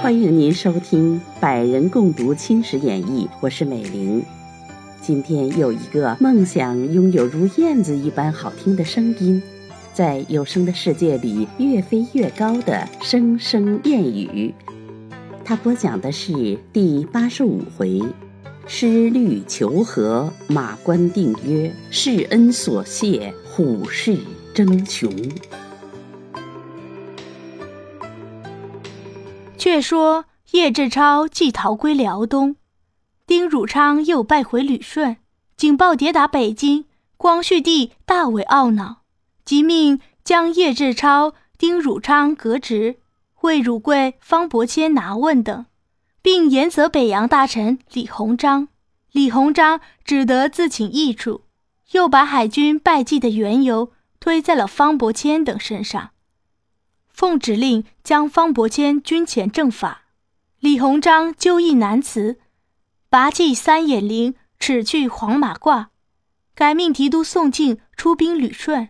欢迎您收听《百人共读青史演义》，我是美玲。今天有一个梦想拥有如燕子一般好听的声音，在有声的世界里越飞越高的声声燕语。他播讲的是第八十五回：失律求和，马关定约；世恩所谢，虎视争雄。却说叶志超既逃归辽东，丁汝昌又败回旅顺，警报迭打北京，光绪帝大为懊恼，即命将叶志超、丁汝昌革职，魏汝贵、方伯谦拿问等，并严责北洋大臣李鸿章。李鸿章只得自请易主，又把海军败绩的缘由推在了方伯谦等身上。奉旨令将方伯谦军前正法，李鸿章纠议难辞，拔弃三眼铃，齿去黄马褂，改命提督宋庆出兵旅顺，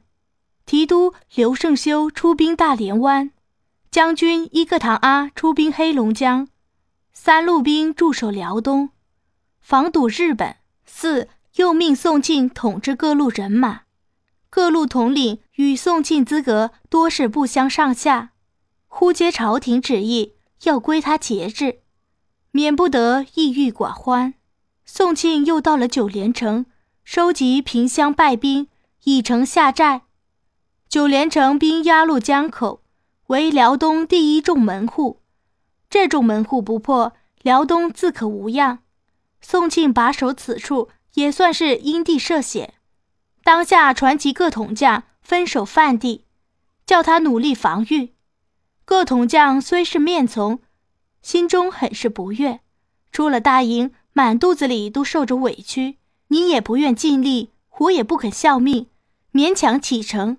提督刘胜修出兵大连湾，将军伊克唐阿出兵黑龙江，三路兵驻守辽东，防堵日本。四又命宋庆统治各路人马。各路统领与宋庆资格多是不相上下，忽接朝廷旨意，要归他节制，免不得抑郁寡欢。宋庆又到了九连城，收集平乡败兵，以城下寨。九连城兵压入江口，为辽东第一重门户。这种门户不破，辽东自可无恙。宋庆把守此处，也算是因地设险。当下传集各统将分守范地，叫他努力防御。各统将虽是面从，心中很是不悦。出了大营，满肚子里都受着委屈。你也不愿尽力，我也不肯效命，勉强启程，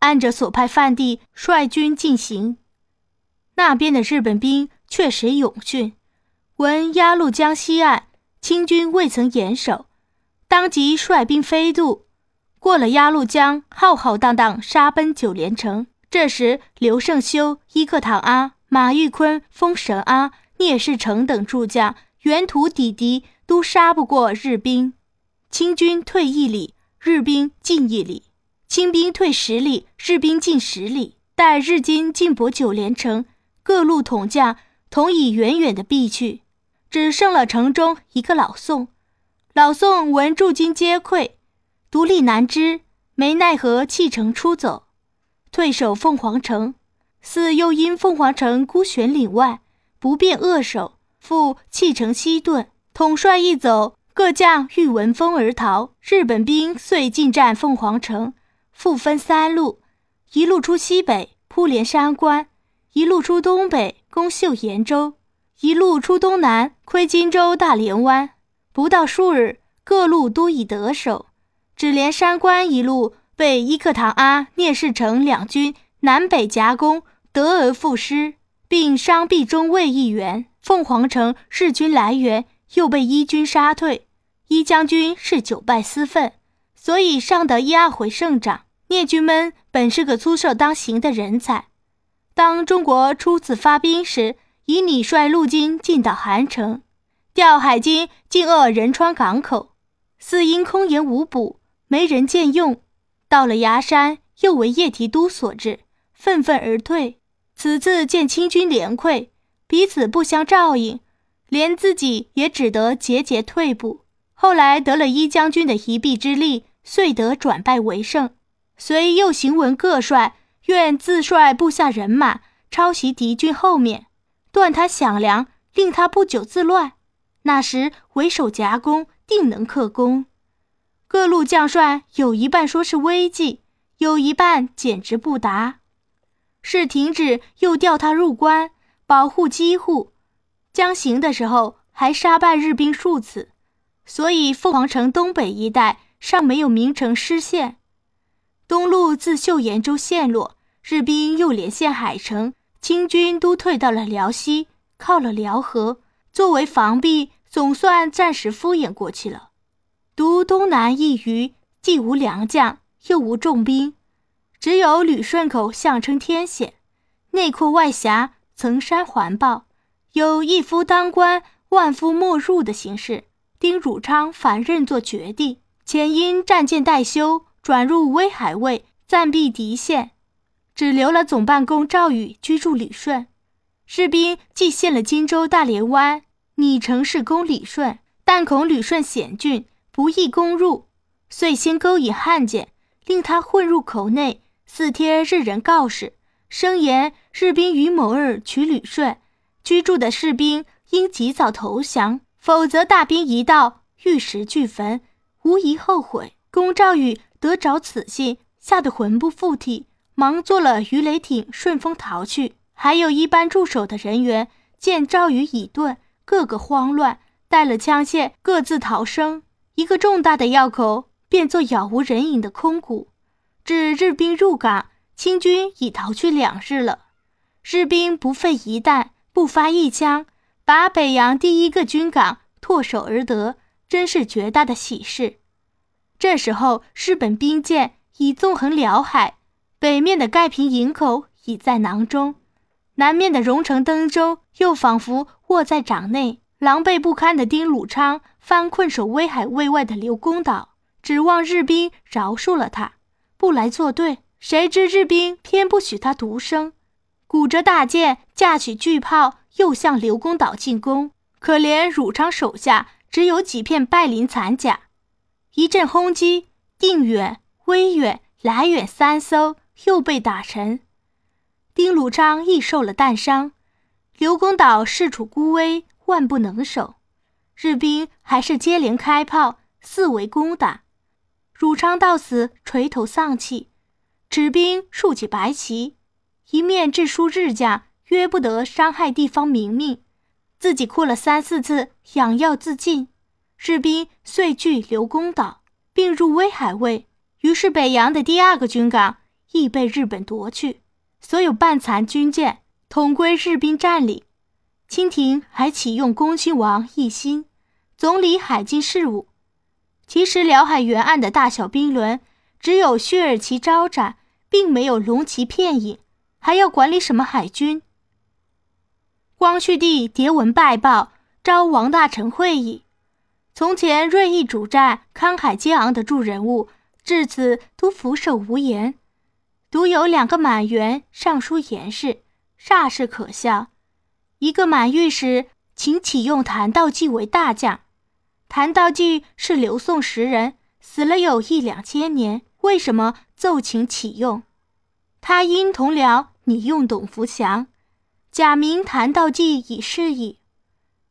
按着所派范地率军进行。那边的日本兵确实勇峻，闻鸭绿江西岸清军未曾严守，当即率兵飞渡。过了鸭绿江，浩浩荡荡杀奔九连城。这时，刘胜修、伊克唐阿、马玉坤、封神阿、聂士成等诸将沿途抵敌，都杀不过日兵。清军退一里，日兵进一里；清兵退十里，日兵进十里。待日军进博九连城，各路统将同已远远的避去，只剩了城中一个老宋。老宋闻驻军皆溃。独立难支，没奈何，弃城出走，退守凤凰城。四又因凤凰城孤悬岭外，不便扼守，复弃城西遁。统帅一走，各将欲闻风而逃。日本兵遂进占凤凰城，复分三路：一路出西北，扑连山关；一路出东北，攻秀岩州；一路出东南，窥荆州、大连湾。不到数日，各路都已得手。只连山关一路被伊克唐阿、聂士成两军南北夹攻，得而复失，并伤毙中尉一员。凤凰城日军来援，又被伊军杀退。伊将军是久败私愤，所以上得一二回胜仗。聂军们本是个出色当行的人才。当中国初次发兵时，以你率陆军进到韩城，调海军进扼仁川港口，四因空言无补。没人见用，到了崖山，又为叶提督所致，愤愤而退。此次见清军连溃，彼此不相照应，连自己也只得节节退步。后来得了一将军的一臂之力，遂得转败为胜。遂又行文各帅，愿自率部下人马抄袭敌军后面，断他饷粮，令他不久自乱。那时为守夹攻，定能克功。各路将帅有一半说是危计，有一半简直不答。是停止，又调他入关保护机户。将行的时候，还杀败日兵数次，所以凤凰城东北一带尚没有名城失陷。东路自秀岩州陷落，日兵又连陷海城，清军都退到了辽西，靠了辽河作为防壁，总算暂时敷衍过去了。独东南一隅，既无良将，又无重兵，只有旅顺口象征天险，内扩外狭，层山环抱，有一夫当关，万夫莫入的形势。丁汝昌反认作绝地，前因战舰待修，转入威海卫，暂避敌线，只留了总办公赵宇居住旅顺。士兵既陷了荆州大连湾，拟乘势攻旅顺，但恐旅顺险峻，不易攻入，遂先勾引汉奸，令他混入口内，四贴日人告示，声言日兵于某日取旅顺，居住的士兵应及早投降。否则，大兵一到，玉石俱焚，无疑后悔。龚兆宇得着此信，吓得魂不附体，忙坐了鱼雷艇顺风逃去。还有一班驻守的人员见赵宇已遁，个个慌乱，带了枪械，各自逃生。一个重大的要口变作杳无人影的空谷。至日兵入港，清军已逃去两日了。日兵不费一弹，不发一枪。把北洋第一个军港唾手而得，真是绝大的喜事。这时候，日本兵舰已纵横辽海，北面的盖平营口已在囊中，南面的荣成登州又仿佛握在掌内。狼狈不堪的丁汝昌翻困守威海卫外的刘公岛，指望日兵饶恕了他，不来作对。谁知日兵偏不许他独生，鼓着大舰，架起巨炮。又向刘公岛进攻，可怜汝昌手下只有几片败鳞残甲。一阵轰击，定远、威远、来远三艘又被打沉。丁汝昌亦受了弹伤。刘公岛势处孤危，万不能守。日兵还是接连开炮，四围攻打。汝昌到此垂头丧气，指兵竖起白旗，一面致书日将。约不得伤害地方民命，自己哭了三四次，想要自尽。士兵遂据刘公岛，并入威海卫。于是北洋的第二个军港亦被日本夺去，所有半残军舰统归日兵占领。清廷还启用恭亲王奕欣，总理海禁事务。其实辽海沿岸的大小兵轮，只有薛尔旗招展，并没有龙旗片影，还要管理什么海军？光绪帝迭文拜报，召王大臣会议。从前锐意主战、慷慨激昂的诸人物，至此都俯首无言。独有两个满员上书言事，煞是可笑。一个满御史请启用谭道济为大将。谭道济是刘宋时人，死了有一两千年，为什么奏请启用？他因同僚拟用董福祥。假名谭道济以示矣。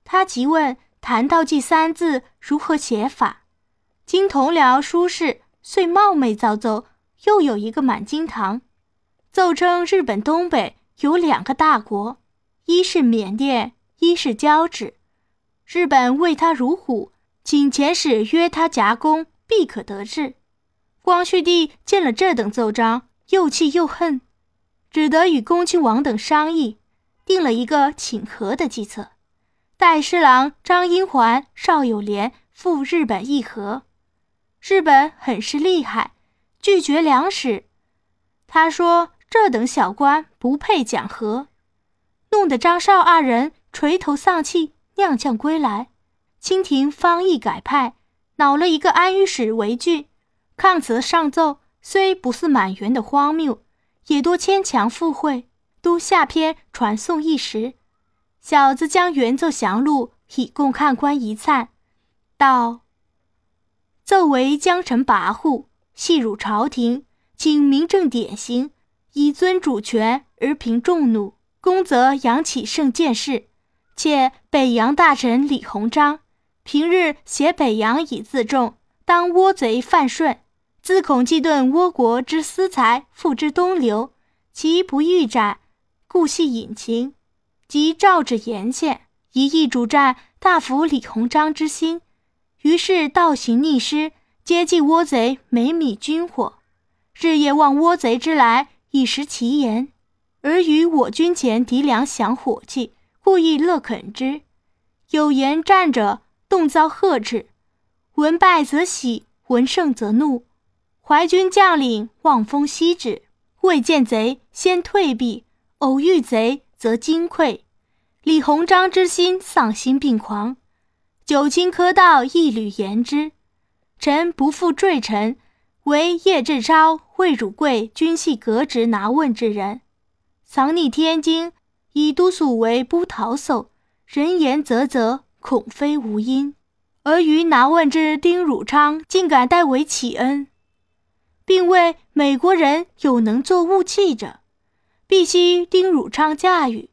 他即问“谭道济”三字如何写法，经同僚书示，遂冒昧造奏。又有一个满京堂，奏称日本东北有两个大国，一是缅甸，一是交趾。日本畏他如虎，请遣使约他夹攻，必可得志。光绪帝见了这等奏章，又气又恨，只得与恭亲王等商议。定了一个请和的计策，代侍郎张英环、邵友莲赴日本议和。日本很是厉害，拒绝粮使。他说：“这等小官不配讲和。”弄得张邵二人垂头丧气，踉跄归来。清廷方意改派，恼了一个安御史为郡，抗辞上奏，虽不似满员的荒谬，也多牵强附会。都下篇传颂一时，小子将原奏详录以供看官一参。道：奏为江城跋扈，戏辱朝廷，请明正典刑，以尊主权而平众怒。公则扬起圣见事，且北洋大臣李鸿章平日携北洋以自重，当倭贼犯顺，自恐忌顿倭国之私财付之东流，其不欲斩。故系隐情，即诏旨沿线，一意主战，大服李鸿章之心。于是倒行逆施，接济倭贼每米军火，日夜望倭贼之来，以食其言，而与我军前敌粮饷火器，故意乐肯之。有言战者，动遭呵斥；闻败则喜，闻胜则怒。淮军将领望风息止，未见贼先退避，偶遇贼则惊溃。李鸿章之心丧心病狂，九卿科道一缕言之：臣不负罪臣，为叶志超、魏汝贵均系革职拿问之人，藏匿天津，以督署为不逃叟，人言啧啧，恐非无因。而于拿问之丁汝昌竟敢代为启恩，并谓美国人有能作武器者，必须丁汝昌驾驭。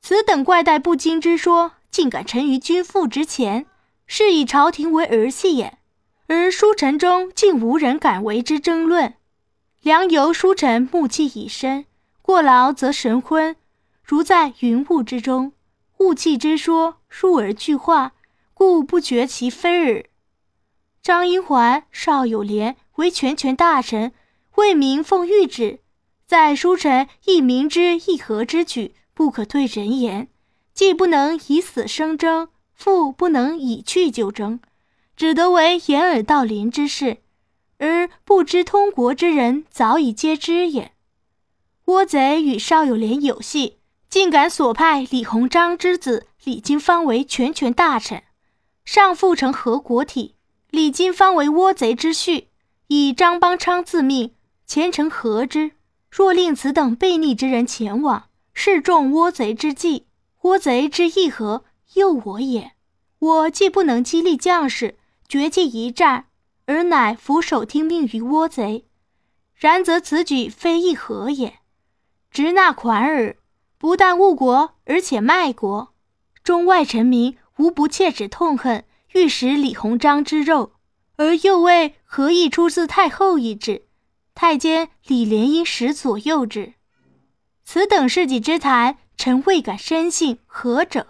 此等怪诞不经之说，竟敢陈于君父之前，是以朝廷为儿戏也。而书臣中竟无人敢为之争论。良由书臣暮气已深，过劳则神昏，如在云雾之中，雾气之说入耳俱化。故不觉其非耳。张英环、邵友廉为全权大臣，为民奉谕旨，在书臣亦明知议和之举不可对人言，既不能以死生争，复不能以去就争，只得为掩耳盗铃之事，而不知通国之人早已皆知也。倭贼与邵友廉有隙，竟敢所派李鸿章之子李经方为全权大臣。上复成何国体？李金方为倭贼之婿，以张邦昌自命，前程何之？若令此等悖逆之人前往，是中倭贼之计。倭贼之意何？诱我也。我既不能激励将士决计一战，而乃俯首听命于倭贼，然则此举非议和也。直纳款耳，不但误国，而且卖国，中外臣民。无不切齿痛恨，欲食李鸿章之肉，而又为何意出自太后意志？太监李莲英使左右之。此等事迹之谈，臣未敢深信。何者？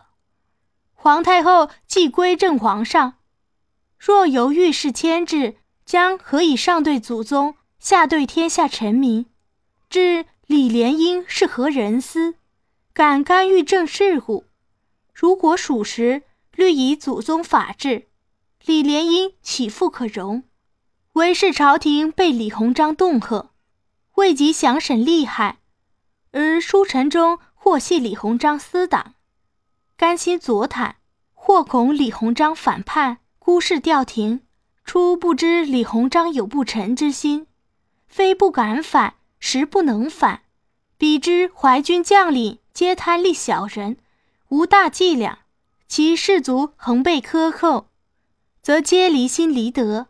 皇太后既归正皇上，若由御史牵制，将何以上对祖宗，下对天下臣民？至李莲英是何人思？敢干预政事乎？如果属实。律以祖宗法制，李莲英岂复可容？唯是朝廷被李鸿章恫吓，未及详审利害，而书臣中或系李鸿章私党，甘心左袒，或恐李鸿章反叛，孤事调停。初不知李鸿章有不臣之心，非不敢反，实不能反。彼之淮军将领皆贪利小人，无大伎俩。其士卒恒被苛扣，则皆离心离德。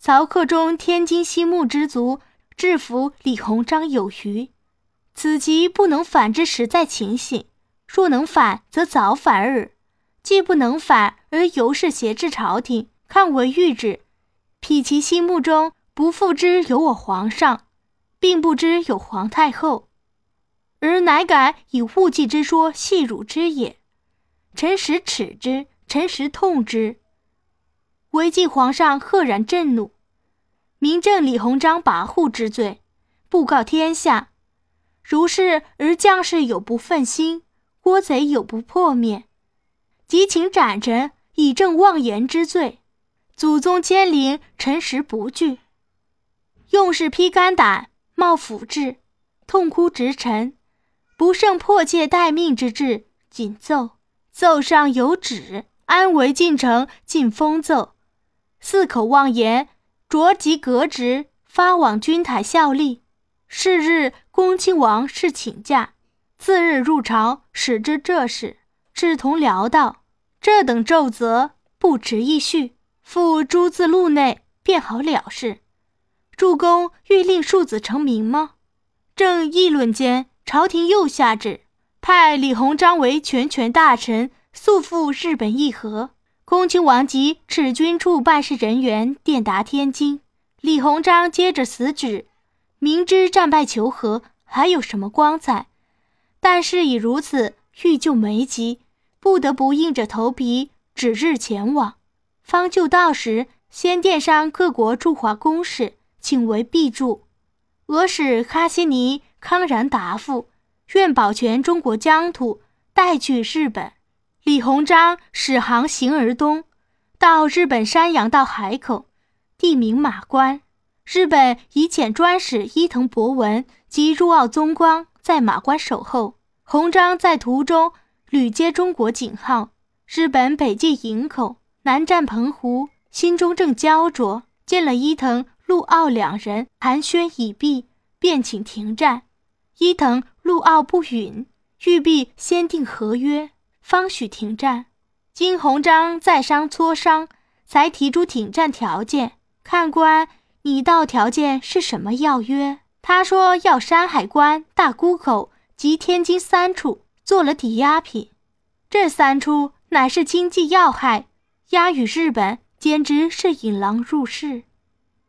曹克中天津西木之足制服李鸿章有余，此即不能反之实在情形。若能反，则早反耳。既不能反，而犹是挟制朝廷，看为谕旨，否其心目中不复知有我皇上，并不知有皇太后，而乃敢以误计之说戏辱之也。臣实耻之，臣实痛之。唯记皇上赫然震怒，明正李鸿章跋扈之罪，布告天下。如是而将士有不愤心，倭贼有不破灭，即请斩臣，以正妄言之罪。祖宗奸陵，臣实不惧。用事披肝胆，冒斧志，痛哭直臣，不胜迫切待命之志，谨奏。奏上有旨，安为进城进封奏，四口妄言，着即革职，发往军台效力。是日，恭亲王是请假，次日入朝，使之这事。志同僚道，这等奏折不值一叙，附诸字录内，便好了事。主公欲令庶子成名吗？正议论间，朝廷又下旨。派李鸿章为全权大臣，速赴日本议和。恭亲王及赤军处办事人员电达天津。李鸿章接着此旨，明知战败求和还有什么光彩，但事已如此，欲救没及，不得不硬着头皮指日前往。方就到时，先电上各国驻华公使，请为必助。俄使哈西尼康然答复。愿保全中国疆土，带去日本。李鸿章使航行而东，到日本山阳道海口，地名马关。日本以遣专使伊藤博文及入奥宗光在马关守候。鸿章在途中屡接中国警号。日本北进营口，南占澎湖，心中正焦灼，见了伊藤、陆奥两人寒暄已毕，便请停战。伊藤、陆奥不允，欲必先订合约，方许停战。经鸿章再商磋商，才提出停战条件。看官。你道条件是什么要约？他说要山海关、大沽口及天津三处做了抵押品，这三处乃是经济要害，押与日本简直是引狼入室。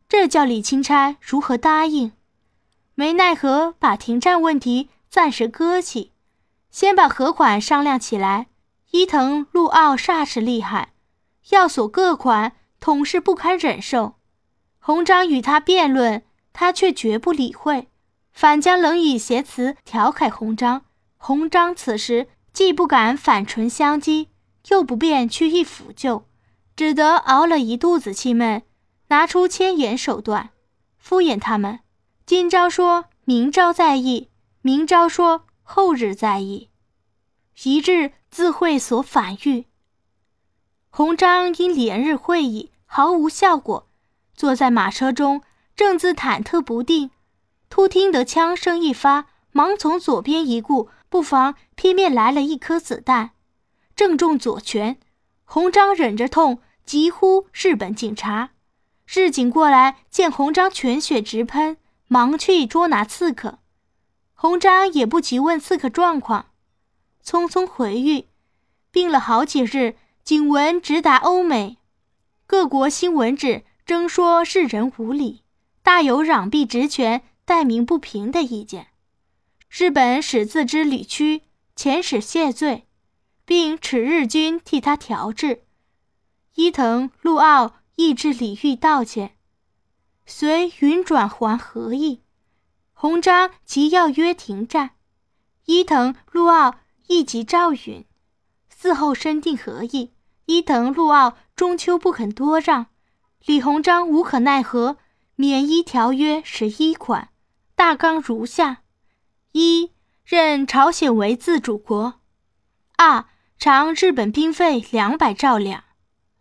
这叫李钦差如何答应？没奈何，把停战问题暂时搁起，先把和款商量起来。伊藤、陆奥煞是厉害，要索各款，统是不堪忍受。洪章与他辩论，他却绝不理会，反将冷语邪词调侃洪章。洪章此时既不敢反唇相讥，又不便去意抚救，只得熬了一肚子气闷，拿出千言手段敷衍他们。今朝说明朝再议，明朝说后日再议，一日自会所反谕。洪章因连日会议毫无效果。坐在马车中，正自忐忑不定，突听得枪声一发，忙从左边一顾，不妨劈面来了一颗子弹，正中左拳。洪章忍着痛，急呼日本警察。日警过来，见洪章全血直喷，忙去捉拿刺客。洪章也不急问刺客状况，匆匆回谕，病了好几日，警闻直达欧美，各国新闻纸。争说世人无礼，大有攘臂职权、待民不平的意见。日本使自知理屈，遣使谢罪，并使日军替他调制。伊藤、陆奥亦至礼遇道歉，随云转还和议。鸿章即要约停战，伊藤、陆奥亦即赵允。嗣后申订和议，伊藤、陆奥终究不肯多让。李鸿章无可奈何，免依条约十一款，大纲如下：一、任朝鲜为自主国；二、偿日本兵费两百兆两；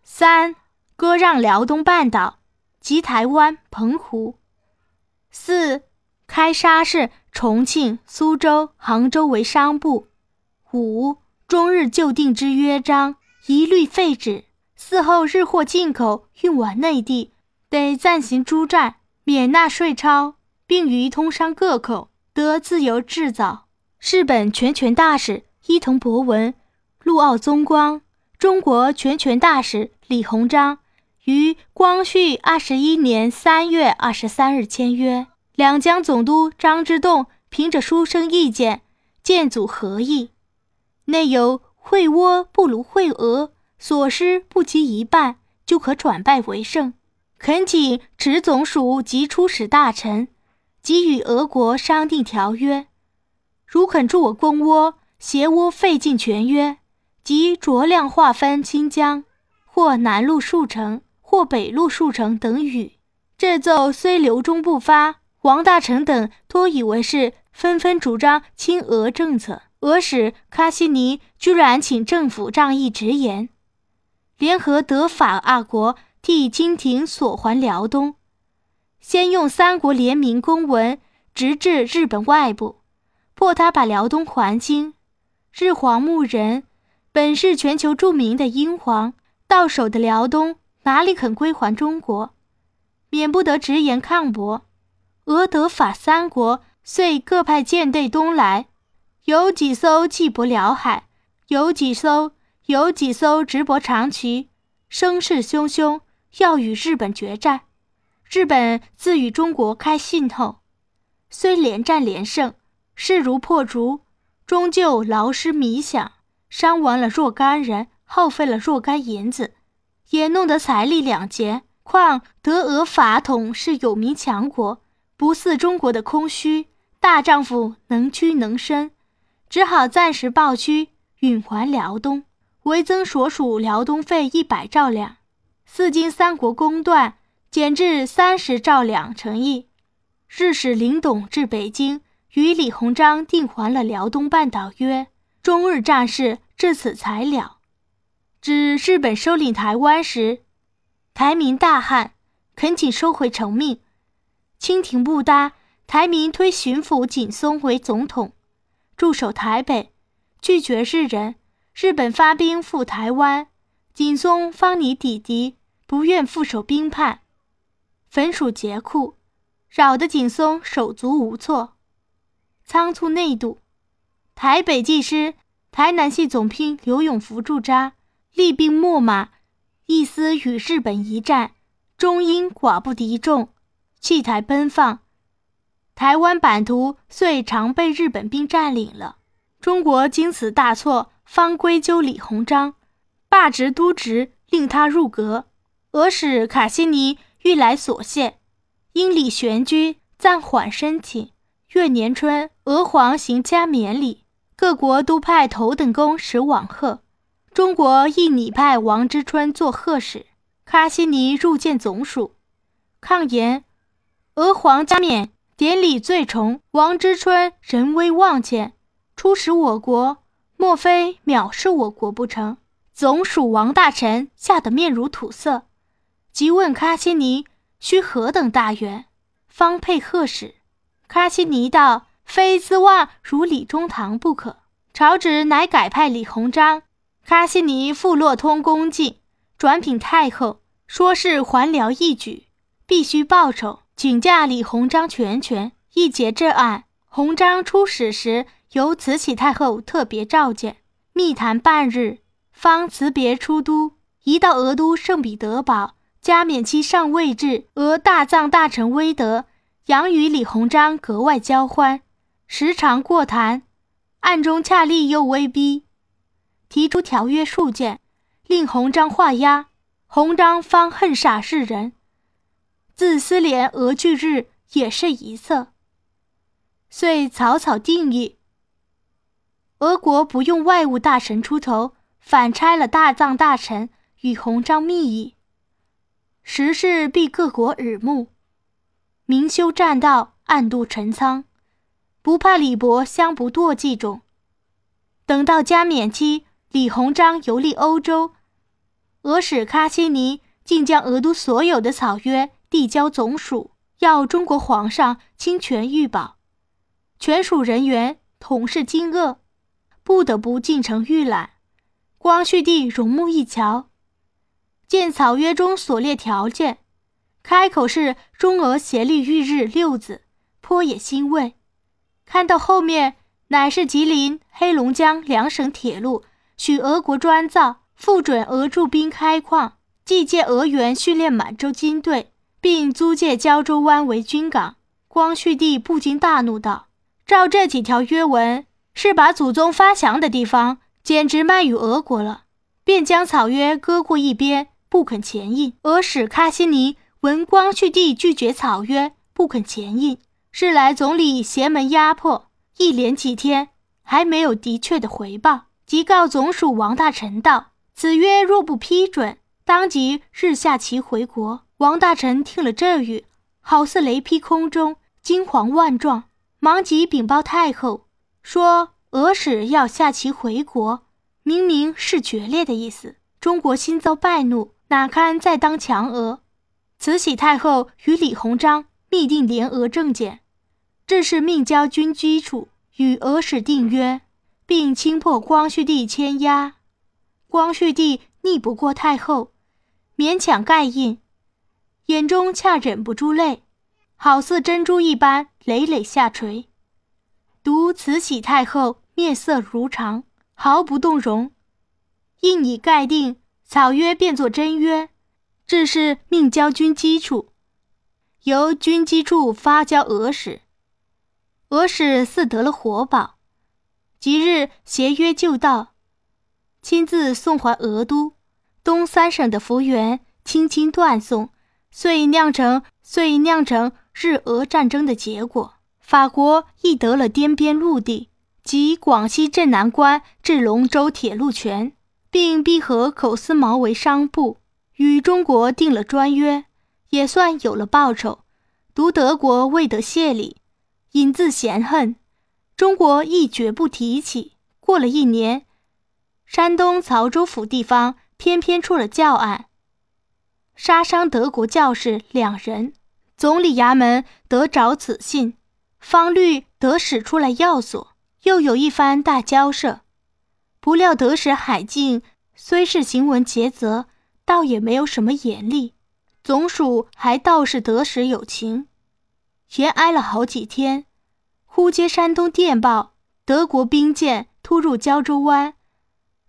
三、割让辽东半岛及台湾、澎湖；四、开沙市、重庆、苏州、杭州为商埠；五、中日旧定之约章一律废止。嗣后日货进口运往内地，得暂行诸战，免纳税钞，并于通商各口得自由制造。日本全权大使伊藤博文、陆奥宗光，中国全权大使李鸿章于光绪二十一年三月二十三日签约。两江总督张之洞凭着书生意见，建组合议，内有会倭不如会俄。所失不及一半，就可转败为胜。恳请直总署及出使大臣，即与俄国商定条约。如肯助我攻倭，协倭废尽全约，即酌量划分新疆，或南路数城，或北路数城等语。这奏虽留中不发，王大臣等多以为是，纷纷主张亲俄政策。俄使卡西尼居然请政府仗义直言。联合德法二国替金廷索还辽东，先用三国联名公文直至日本外部，迫他把辽东还清。日皇牧人本是全球著名的英皇，到手的辽东哪里肯归还中国？免不得直言抗驳。俄德法三国遂各派舰队东来，有几艘弃泊辽海，有几艘。有几艘直泊长崎，声势汹汹，要与日本决战。日本自与中国开信后，虽连战连胜，势如破竹，终究劳师弥饷，伤亡了若干人，耗费了若干银子，也弄得财力两竭。况德俄法统是有名强国，不似中国的空虚，大丈夫能屈能伸，只好暂时抱屈，允还辽东。为增所属辽东费一百兆两，四经三国公断，减至三十兆两成意。日使林董至北京，与李鸿章订还了辽东半岛约，中日战事至此才了。指日本收领台湾时，台民大汉，恳请收回成命。清廷不答，台民推巡抚景松为总统，驻守台北，拒绝日人。日本发兵赴台湾，景松方拟抵敌，不愿负守兵叛，焚属劫库，扰得景松手足无措，仓促内渡。台北技师、台南系总兵刘永福驻扎。厉兵秣马，意思与日本一战，终因寡不敌众，弃台奔放。台湾版图遂常被日本兵占领了。中国经此大错，方归咎李鸿章，罢职督职，令他入阁。俄使卡西尼欲来所谢，因李玄居暂缓申请。月年春，俄皇行加冕礼，各国都派头等公使往贺。中国亦拟派王之春做贺使，卡西尼入见总署，抗言：俄皇加冕典礼最崇，王之春人威望浅，出使我国，莫非藐视我国不成？总署王大臣吓得面如土色，即问喀西尼需何等大员，方配贺使。喀西尼道：非自望如李中堂不可。朝旨乃改派李鸿章。喀西尼复洛通恭敬，转禀太后，说是还辽一举，必须报酬，请假李鸿章全权，一结这案。鸿章出使时，由慈禧太后特别召见，密谈半日，方辞别出都。一到俄都圣彼得堡，加冕期尚未至，俄大藏大臣威德杨与李鸿章格外交欢，时常过谈，暗中恰利诱威逼。提出条约数件，令鸿章画押，鸿章方恨煞世人。自私连俄拒日也是一色，遂草草定义。俄国不用外务大臣出头，反差了大藏大臣与鸿章密议，时势避各国耳目，明修栈道，暗度陈仓，不怕李博相不堕计中。等到加冕期。李鸿章游历欧洲，俄使喀西尼竟将俄都所有的草约递交总署，要中国皇上亲权御宝。全署人员同是惊愕，不得不进城预览。光绪帝容目一瞧，见草约中所列条件，开口是中俄协力御日六字，颇也欣慰。看到后面，乃是吉林、黑龙江两省铁路。许俄国专造，复准俄驻兵开矿，既借俄元训练满洲军队，并租借胶州湾为军港。光绪帝不禁大怒道：“照这几条约文，是把祖宗发祥的地方，简直卖与俄国了。”便将草约搁过一边，不肯前印。俄使喀西尼闻光绪帝拒绝草约，不肯前印，是来总理邪门压迫。一连几天，还没有的确的回报。即告总署王大臣道：“此约若不批准，当即日下其回国。”王大臣听了这语，好似雷劈空中，惊惶万状，忙即禀报太后，说：“俄使要下棋回国，明明是决裂的意思。中国心遭败怒，哪堪再当强俄？”慈禧太后与李鸿章密定联俄政见，这是命交军机处与俄使订约。并亲迫光绪帝签押，光绪帝逆不过太后，勉强盖印，眼中恰忍不住泪，好似珍珠一般累累下垂。独慈禧太后面色如常，毫不动容，印已盖定，草约变作真约，这是命交军机处，由军机处发交俄使，俄使似得了活宝。即日携约就到，亲自送还俄都。东三省的幅员轻轻断送，遂酿成遂酿成日俄战争的结果。法国亦得了滇边陆地及广西镇南关至龙州铁路权，并闭合口思毛为商埠，与中国订了专约，也算有了报酬。独德国未得谢礼，引自嫌恨，中国亦绝不提起。过了一年，山东曹州府地方偏偏出了教案，杀伤德国教士两人。总理衙门得着此信，方律得使出来要索，又有一番大交涉。不料得使海禁虽是行文节则，倒也没有什么严厉。总署还倒是得使有情。延挨了好几天，忽接山东电报，德国兵舰突入胶州湾，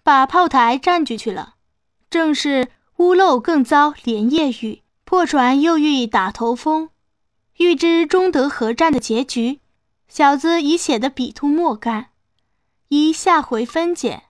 把炮台占据去了。正是屋漏更遭连夜雨。破船又遇打头风，欲知中德河战的结局，小子已写得笔吐墨干，宜下回分解。